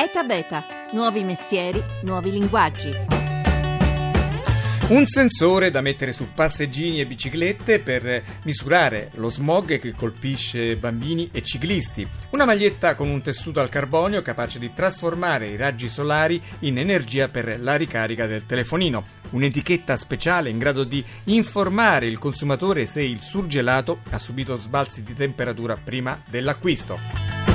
ETA Beta, nuovi mestieri, nuovi linguaggi. Un sensore da mettere su passeggini e biciclette per misurare lo smog che colpisce bambini e ciclisti. Una maglietta con un tessuto al carbonio capace di trasformare i raggi solari in energia per la ricarica del telefonino. Un'etichetta speciale in grado di informare il consumatore se il surgelato ha subito sbalzi di temperatura prima dell'acquisto.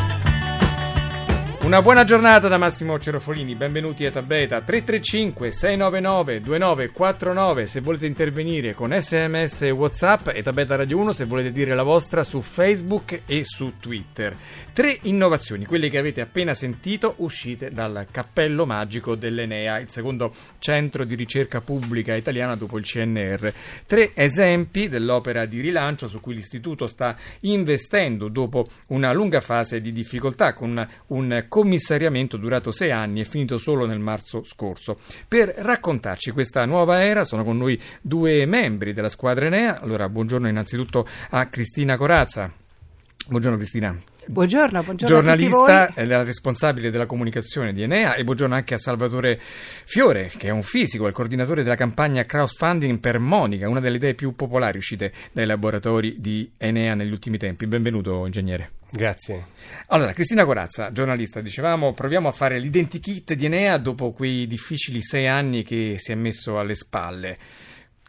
Una buona giornata da Massimo Cerofolini, benvenuti a Tabeta 335 699 2949 se volete intervenire con sms e whatsapp e Tabeta Radio 1 se volete dire la vostra su Facebook e su Twitter. Tre innovazioni, quelle che avete appena sentito uscite dal cappello magico dell'Enea, il secondo centro di ricerca pubblica italiana dopo il CNR. Tre esempi dell'opera di rilancio su cui l'istituto sta investendo dopo una lunga fase di difficoltà con un commissariamento durato sei anni e finito solo nel marzo scorso. Per raccontarci questa nuova era sono con noi due membri della squadra Enea. Allora, buongiorno innanzitutto a Cristina Corazza. Buongiorno Cristina. Buongiorno, buongiorno giornalista e la responsabile della comunicazione di Enea e buongiorno anche a Salvatore Fiore che è un fisico, il coordinatore della campagna crowdfunding per Monica, una delle idee più popolari uscite dai laboratori di Enea negli ultimi tempi. Benvenuto ingegnere. Grazie. Allora, Cristina Corazza, giornalista, dicevamo proviamo a fare l'identikit di Enea dopo quei difficili sei anni che si è messo alle spalle.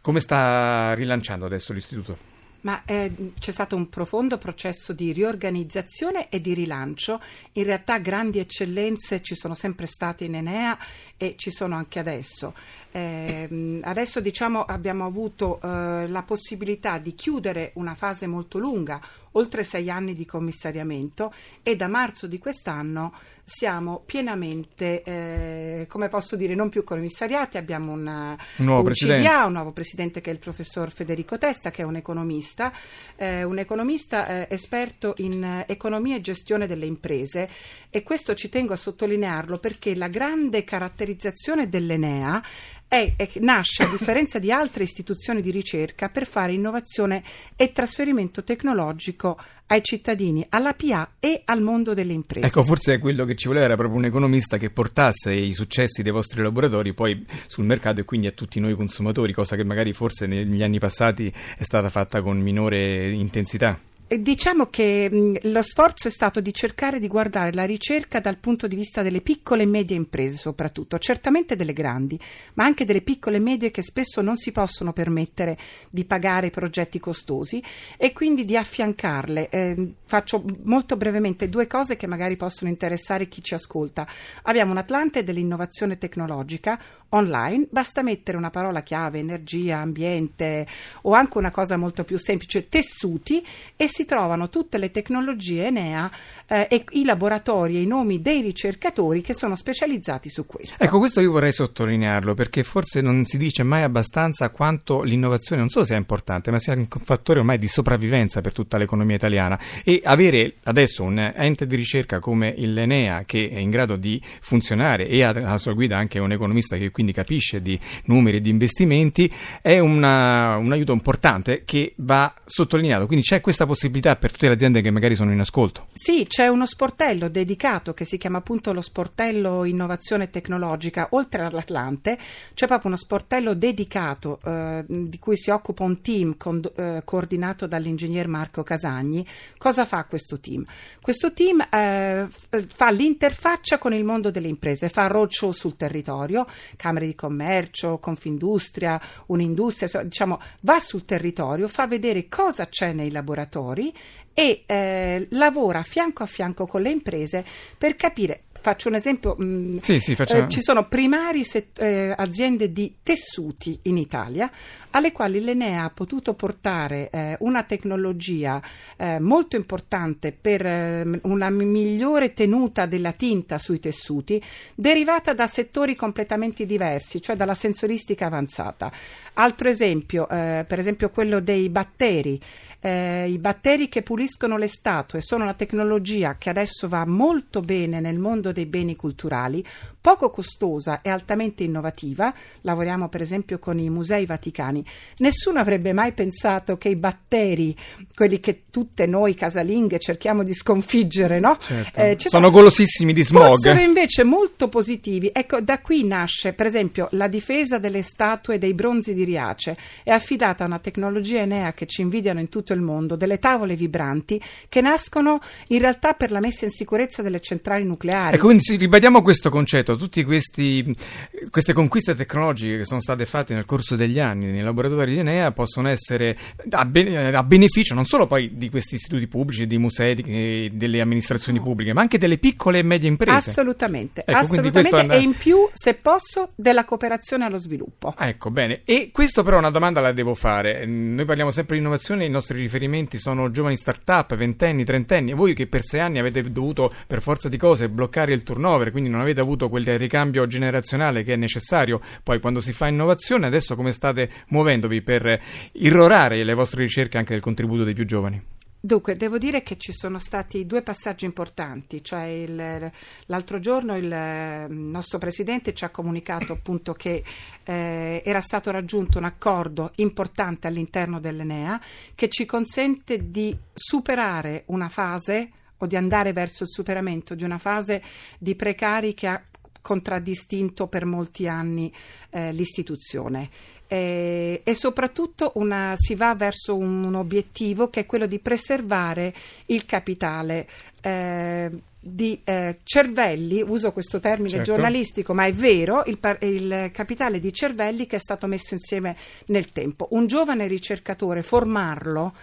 Come sta rilanciando adesso l'istituto? Ma eh, c'è stato un profondo processo di riorganizzazione e di rilancio. In realtà grandi eccellenze ci sono sempre state in Enea e ci sono anche adesso. Eh, adesso diciamo abbiamo avuto eh, la possibilità di chiudere una fase molto lunga, oltre sei anni di commissariamento e da marzo di quest'anno siamo pienamente, eh, come posso dire, non più commissariati, abbiamo una, un, nuovo un. CDA, un nuovo presidente che è il professor Federico Testa, che è un economista, eh, un economista eh, esperto in eh, economia e gestione delle imprese e questo ci tengo a sottolinearlo perché la grande caratterizzazione dell'Enea è, è, nasce, a differenza di altre istituzioni di ricerca, per fare innovazione e trasferimento tecnologico ai cittadini, alla PA e al mondo delle imprese. Ecco, forse quello che ci voleva era proprio un economista che portasse i successi dei vostri laboratori poi sul mercato e quindi a tutti noi consumatori, cosa che magari forse negli anni passati è stata fatta con minore intensità. Diciamo che lo sforzo è stato di cercare di guardare la ricerca dal punto di vista delle piccole e medie imprese, soprattutto, certamente delle grandi, ma anche delle piccole e medie che spesso non si possono permettere di pagare progetti costosi e quindi di affiancarle. Eh, faccio molto brevemente due cose che magari possono interessare chi ci ascolta. Abbiamo un Atlante dell'innovazione tecnologica online, basta mettere una parola chiave, energia, ambiente o anche una cosa molto più semplice, tessuti e si trovano tutte le tecnologie Enea eh, e i laboratori e i nomi dei ricercatori che sono specializzati su questo. Ecco, questo io vorrei sottolinearlo perché forse non si dice mai abbastanza quanto l'innovazione non solo sia importante, ma sia un fattore ormai di sopravvivenza per tutta l'economia italiana e avere adesso un ente di ricerca come l'Enea che è in grado di funzionare e ha alla sua guida anche un economista che quindi capisce di numeri e di investimenti è una, un aiuto importante che va sottolineato. Quindi c'è questa possibilità possibilità per tutte le aziende che magari sono in ascolto? Sì, c'è uno sportello dedicato che si chiama appunto lo sportello innovazione tecnologica. Oltre all'Atlante c'è proprio uno sportello dedicato eh, di cui si occupa un team con, eh, coordinato dall'ingegner Marco Casagni. Cosa fa questo team? Questo team eh, fa l'interfaccia con il mondo delle imprese, fa roadshow sul territorio, camere di commercio, Confindustria, un'industria, diciamo, va sul territorio, fa vedere cosa c'è nei laboratori territori e eh, lavora fianco a fianco con le imprese per capire Faccio un esempio, mh, mm, sì, sì, eh, ci sono primari set, eh, aziende di tessuti in Italia alle quali l'Enea ha potuto portare eh, una tecnologia eh, molto importante per eh, una migliore tenuta della tinta sui tessuti derivata da settori completamente diversi, cioè dalla sensoristica avanzata. Altro esempio, eh, per esempio quello dei batteri. Eh, i batteri che puliscono le statue sono una tecnologia che adesso va molto bene nel mondo dei beni culturali, poco costosa e altamente innovativa. Lavoriamo per esempio con i musei vaticani. Nessuno avrebbe mai pensato che i batteri, quelli che tutte noi casalinghe cerchiamo di sconfiggere, no? Certo. Eh, Sono golosissimi di smog. Fossero invece molto positivi. Ecco, da qui nasce, per esempio, la difesa delle statue dei bronzi di Riace. È affidata a una tecnologia Enea che ci invidiano in tutto il mondo, delle tavole vibranti che nascono in realtà per la messa in sicurezza delle centrali nucleari. Ecco, quindi ribadiamo questo concetto. Tutte queste conquiste tecnologiche che sono state fatte nel corso degli anni nei laboratori di Enea possono essere a, bene, a beneficio non solo poi di questi istituti pubblici, di musei, di, delle amministrazioni pubbliche, ma anche delle piccole e medie imprese. Assolutamente, Ecco, assolutamente è una- e in più, se posso, della cooperazione allo sviluppo. Ecco, bene. E questo però una domanda la devo fare. Noi parliamo sempre di innovazione, i nostri riferimenti sono giovani start-up, ventenni, trentenni. Voi che per sei anni avete dovuto, per forza di cose, bloccare il turnover, quindi non avete avuto quel ricambio generazionale che è necessario poi quando si fa innovazione, adesso come state muovendovi per irrorare le vostre ricerche anche del contributo dei più giovani? Dunque, devo dire che ci sono stati due passaggi importanti, cioè il- l'altro giorno il eh, nostro Presidente ci ha comunicato appunto che eh, era stato raggiunto un accordo importante all'interno dell'Enea che ci consente di superare una fase o di andare verso il superamento di una fase di precari che ha contraddistinto per molti anni eh, l'istituzione. Eh, e soprattutto una- si va verso un, un obiettivo che è quello di preservare il capitale eh, di eh, cervelli, uso questo termine Certo. giornalistico, ma è vero, il, par- il capitale di cervelli che è stato messo insieme nel tempo. Un giovane ricercatore, formarlo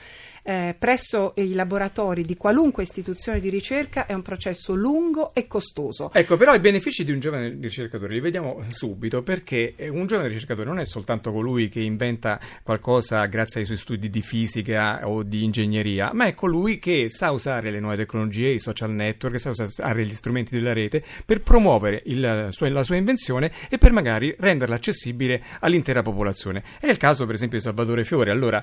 eh, presso i laboratori di qualunque istituzione di ricerca è un processo lungo e costoso. Ecco, però i benefici di un giovane ricercatore li vediamo subito perché eh, un giovane ricercatore non è soltanto colui che inventa qualcosa grazie ai suoi studi di fisica o di ingegneria, ma è colui che sa usare le nuove tecnologie, i social network, sa usare gli strumenti della rete per promuovere il la sua invenzione e per magari renderla accessibile all'intera popolazione. È il caso, per esempio, di Salvatore Fiore. Allora,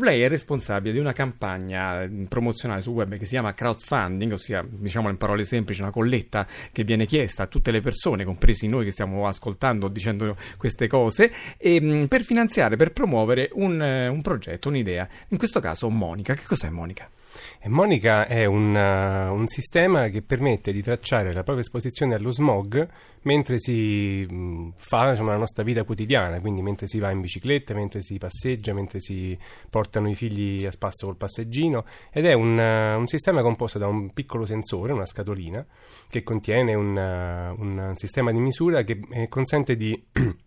lei è responsabile di una campagna eh, promozionale sul web che si chiama crowdfunding, ossia, diciamo in parole semplici, una colletta che viene chiesta a tutte le persone, compresi noi che stiamo ascoltando dicendo queste cose, e, mh, per finanziare, per promuovere un, eh, un progetto, un'idea. In questo caso Monica. Che cos'è Monica? E Monica è un, uh, un sistema che permette di tracciare la propria esposizione allo smog mentre si mh, fa insomma, la nostra vita quotidiana, quindi mentre si va in bicicletta, mentre si passeggia, mentre si portano i figli a spasso col passeggino. Ed è un, uh, un sistema composto da un piccolo sensore, una scatolina, che contiene un, uh, un sistema di misura che eh, consente di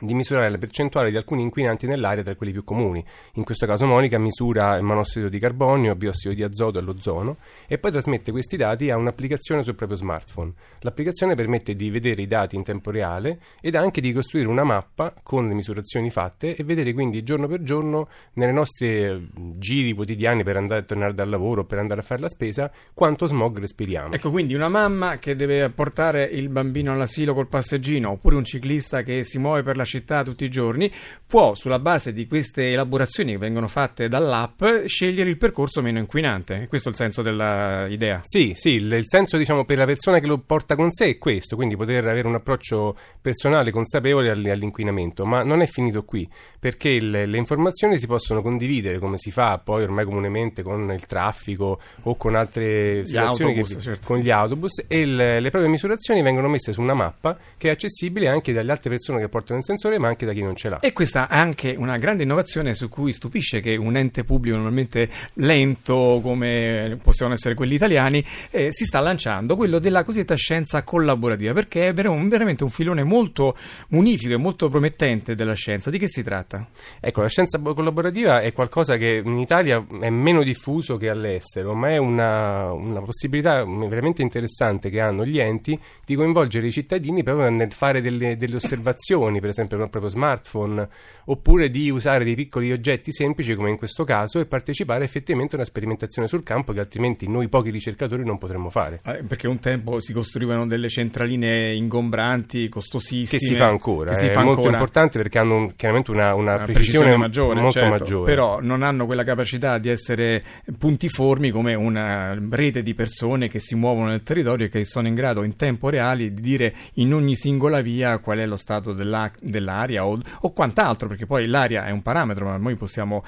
di misurare la percentuale di alcuni inquinanti nell'aria tra quelli più comuni. In questo caso Monica misura il monossido di carbonio, biossido di azoto e l'ozono e poi trasmette questi dati a un'applicazione sul proprio smartphone. L'applicazione permette di vedere i dati in tempo reale ed anche di costruire una mappa con le misurazioni fatte e vedere quindi giorno per giorno nelle nostre giri quotidiani per andare a tornare dal lavoro o per andare a fare la spesa quanto smog respiriamo. Ecco, quindi una mamma che deve portare il bambino all'asilo col passeggino, oppure un ciclista che si muove per la città tutti i giorni, può, sulla base di queste elaborazioni che vengono fatte dall'app, scegliere il percorso meno inquinante. Questo è il senso dell'idea. Sì, sì, il, il senso diciamo per la persona che lo porta con sé è questo, quindi poter avere un approccio personale consapevole all- all'inquinamento, ma non è finito qui, perché il- le informazioni si possono condividere come si fa poi ormai comunemente con il traffico o con altre situazioni autobus, che- certo. con gli autobus e il- le proprie misurazioni vengono messe su una mappa che è accessibile anche dalle altre persone che portano il sensore, ma anche da chi non ce l'ha. E questa è anche una grande innovazione su cui stupisce che un ente pubblico normalmente lento come possono essere quelli italiani eh, si sta lanciando, quello della cosiddetta scienza collaborativa, perché è veramente un filone molto munifico e molto promettente della scienza. Di che si tratta? Ecco, la scienza bo- collaborativa è qualcosa che in Italia è meno diffuso che all'estero, ma è una, una possibilità veramente interessante che hanno gli enti di coinvolgere i cittadini proprio nel fare delle, delle osservazioni, per esempio sempre con il proprio smartphone, oppure di usare dei piccoli oggetti semplici come in questo caso e partecipare effettivamente a una sperimentazione sul campo che altrimenti noi pochi ricercatori non potremmo fare. Eh, perché un tempo si costruivano delle centraline ingombranti, costosissime. Che si fa ancora, si è fa molto ancora. importante perché hanno un- chiaramente una, una Una precisione, maggiore, molto certo, maggiore. però non hanno quella capacità di essere puntiformi come una rete di persone che si muovono nel territorio e che sono in grado in tempo reale di dire in ogni singola via qual è lo stato della- dell'aria o, o quant'altro, perché poi l'aria è un parametro, ma noi possiamo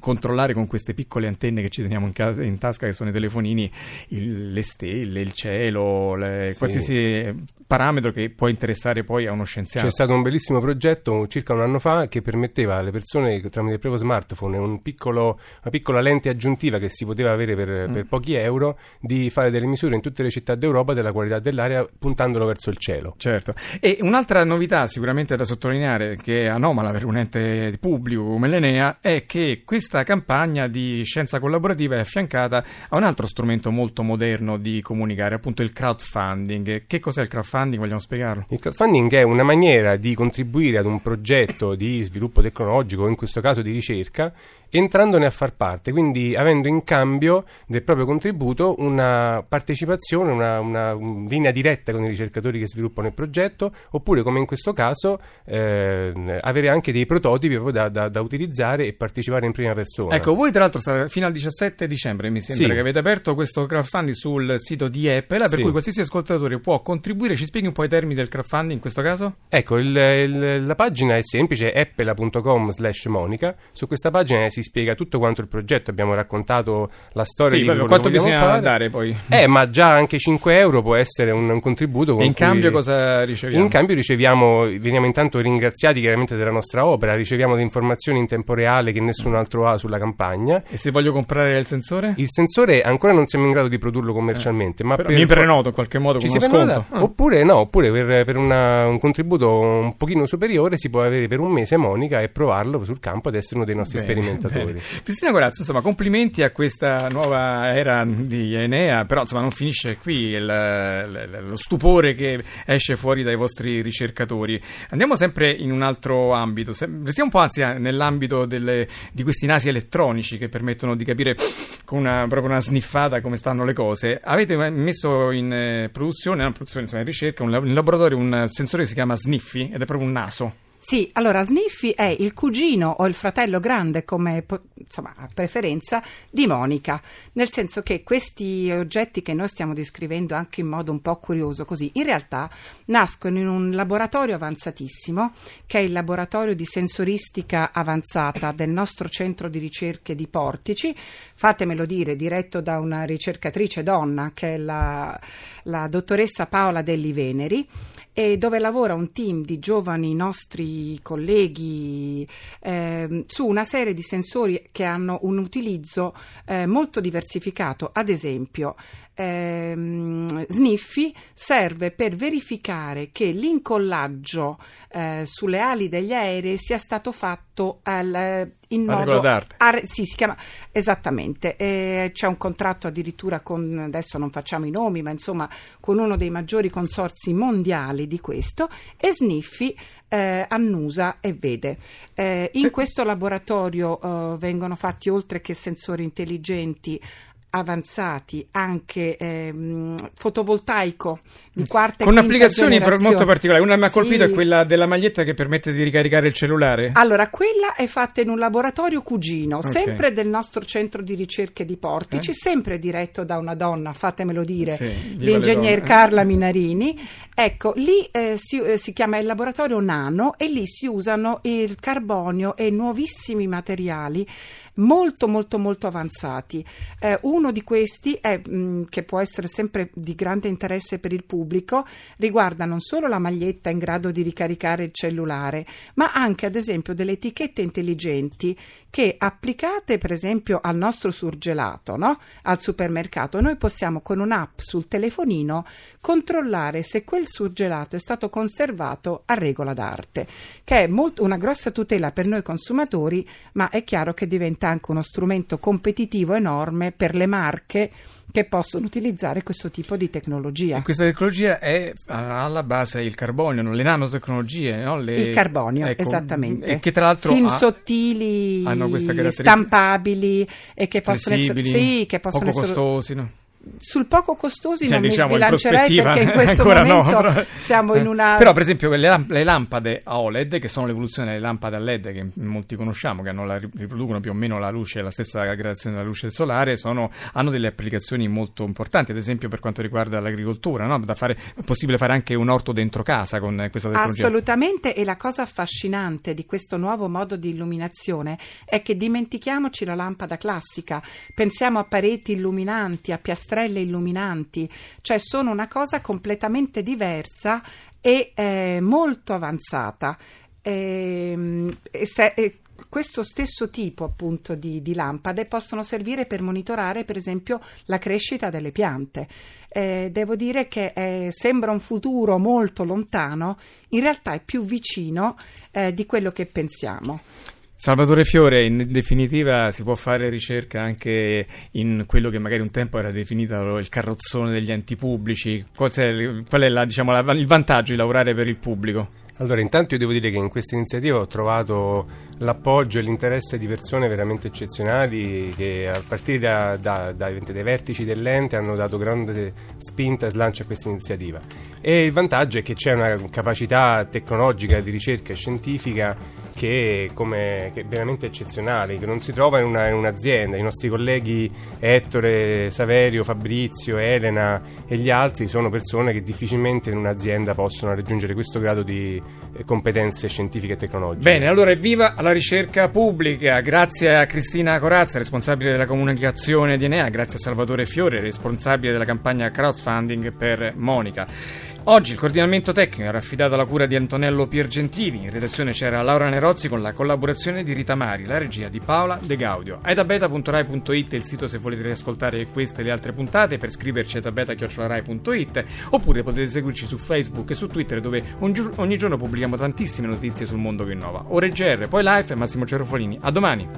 controllare con queste piccole antenne che ci teniamo in, casa- in tasca, che sono i telefonini, il- le stelle, il cielo, le- Sì. qualsiasi parametro che può interessare poi a uno scienziato. C'è stato un bellissimo progetto circa un anno fa che permetteva alle persone tramite il proprio smartphone un piccolo- una piccola lente aggiuntiva che si poteva avere per, Mm. per pochi euro di fare delle misure in tutte le città d'Europa della qualità dell'aria puntandolo verso il cielo. Certo, e un'altra novità sicuramente da sottolineare che è anomala per un ente pubblico come l'Enea è che questa campagna di scienza collaborativa è affiancata a un altro strumento molto moderno di comunicare, appunto il crowdfunding. Che cos'è il crowdfunding? Vogliamo spiegarlo? Il crowdfunding è una maniera di contribuire ad un progetto di sviluppo tecnologico, in questo caso di ricerca, entrandone a far parte, quindi avendo in cambio del proprio contributo una partecipazione, una, una- linea diretta con i ricercatori che sviluppano il progetto, oppure come in questo caso eh, avere anche dei prototipi proprio da, da- da utilizzare e partecipare in prima persona. Ecco, voi tra l'altro state- fino al 17 dicembre mi sembra Sì. che avete aperto questo crowdfunding sul sito di Apple, per Sì. cui qualsiasi ascoltatore può contribuire. Ci spieghi un po' i termini del crowdfunding in questo caso? Ecco, il- il- la pagina è semplice, è appela.com slash monica. Su questa pagina si spiega tutto quanto il progetto, abbiamo raccontato la storia Sì, di quello quanto bisogna fare. dare poi? Eh, ma già anche 5 euro può essere un, un contributo. con in cambio cosa riceviamo? In cambio riceviamo, veniamo intanto ringraziati chiaramente della nostra opera, riceviamo le informazioni in tempo reale che nessun altro ha sulla campagna. E se voglio comprare il sensore? Il sensore ancora non siamo in grado di produrlo commercialmente, ma Però per mi prenoto in qualche modo con si uno sconto. Ah. Oppure no, oppure per, per una- un contributo un pochino superiore si può avere per un mese Monica e provarlo sul campo ad essere uno dei nostri Bene, sperimentatori. Bene. Cristina Corazza, insomma, complimenti a questa nuova era di Enea, però insomma non finisce qui il- lo stupore che esce fuori dai vostri ricercatori. Andiamo sempre in un altro ambito, restiamo un po' anzi nell'ambito delle- di questi nasi elettronici che permettono di capire con una, proprio una sniffata come stanno le cose. Avete messo in eh, produzione, no, produzione, insomma, in ricerca, un, in laboratorio un sensore che si chiama Sniffy ed è proprio un naso. Sì, allora Sniffy è il cugino o il fratello grande, come insomma, a preferenza, di Monica, nel senso che questi oggetti che noi stiamo descrivendo anche in modo un po' curioso così, in realtà nascono in un laboratorio avanzatissimo, che è il laboratorio di sensoristica avanzata del nostro centro di ricerche di Portici, fatemelo dire, diretto da una ricercatrice donna, che è la, la dottoressa Paola Delli Veneri, dove lavora un team di giovani nostri colleghi ehm, su una serie di sensori che hanno un utilizzo eh, molto diversificato. Ad esempio, ehm, Sniffy serve per verificare che l'incollaggio eh, sulle ali degli aerei sia stato fatto al- in A modo d'arte. Are- sì, si chiama esattamente. Eh, c'è un contratto addirittura con adesso non facciamo i nomi, ma insomma con uno dei maggiori consorzi mondiali di questo e Sniffy eh, annusa e vede. Eh, in questo laboratorio eh, vengono fatti oltre che sensori intelligenti avanzati anche ehm, fotovoltaico di quarta e Con applicazioni molto particolari. Una che mi ha colpito Sì. è quella della maglietta che permette di ricaricare il cellulare. Allora, quella è fatta in un laboratorio cugino, Ok. sempre del nostro centro di ricerche di Portici, Eh? sempre diretto da una donna, fatemelo dire, Sì, l'ingegner. Carla Minarini. Ecco, lì eh, si, eh, si chiama il laboratorio Nano e lì si usano il carbonio e nuovissimi materiali molto molto molto avanzati. Eh, uno di questi è, mh, che può essere sempre di grande interesse per il pubblico, riguarda non solo la maglietta in grado di ricaricare il cellulare, ma anche ad esempio delle etichette intelligenti che applicate per esempio al nostro surgelato, no? al supermercato, noi possiamo con un'app sul telefonino controllare se quel surgelato è stato conservato a regola d'arte, che è molto, una grossa tutela per noi consumatori, ma è chiaro che diventa anche uno strumento competitivo enorme per le marche che possono utilizzare questo tipo di tecnologia. Questa tecnologia è alla base il carbonio, no? le nanotecnologie. No? Le... Il carbonio, ecco, esattamente. E che tra l'altro Film ha... sottili, stampabili e che possono essere, sì, che possono poco essere... costosi. No? Sul poco costosi cioè, non diciamo, mi sbilancerei perché in questo momento no, siamo in una però per esempio le, lamp- le, lampade a OLED che sono l'evoluzione delle lampade a LED che molti conosciamo che la, riproducono più o meno la luce la stessa gradazione della luce solare sono, hanno delle applicazioni molto importanti ad esempio per quanto riguarda l'agricoltura no? fare, è possibile fare anche un orto dentro casa con questa tecnologia. Assolutamente e la cosa affascinante di questo nuovo modo di illuminazione è che dimentichiamoci la lampada classica. Pensiamo a pareti illuminanti a piastrelle illuminanti cioè sono una cosa completamente diversa e eh, molto avanzata. Ehm, e, se, e questo stesso tipo appunto di, di, lampade possono servire per monitorare per esempio la crescita delle piante. Eh, devo dire che eh, sembra un futuro molto lontano, in realtà è più vicino eh, di quello che pensiamo. Salvatore Fiore, in definitiva si può fare ricerca anche in quello che magari un tempo era definito il carrozzone degli enti pubblici. Qual è, qual è la, diciamo, la, il vantaggio di lavorare per il pubblico? Allora, intanto io devo dire che in questa iniziativa ho trovato l'appoggio e l'interesse di persone veramente eccezionali che a partire da, da, da, dai vertici dell'ente hanno dato grande spinta e slancio a questa iniziativa. E il vantaggio è che c'è una capacità tecnologica di ricerca scientifica che, come, che è veramente eccezionale, che non si trova in, una, in, un'azienda. I nostri colleghi Ettore, Saverio, Fabrizio, Elena e gli altri sono persone che difficilmente in un'azienda possono raggiungere questo grado di eh, competenze scientifiche e tecnologiche. Bene, allora evviva la ricerca pubblica. Grazie a Cristina Corazza, responsabile della comunicazione di Enea, grazie a Salvatore Fiore, responsabile della campagna crowdfunding per Monica. Oggi il coordinamento tecnico era affidato alla cura di Antonello Piergentini, in redazione c'era Laura Nerozzi con la collaborazione di Rita Mari, la regia di Paola De Gaudio. Aitabeta.rai.it è il sito se volete riascoltare queste e le altre puntate, per scriverci a aitabeta.rai.it oppure potete seguirci su Facebook e su Twitter dove ogni giorno pubblichiamo tantissime notizie sul mondo che innova. Ore GR, poi live e Massimo Cerofolini. A domani!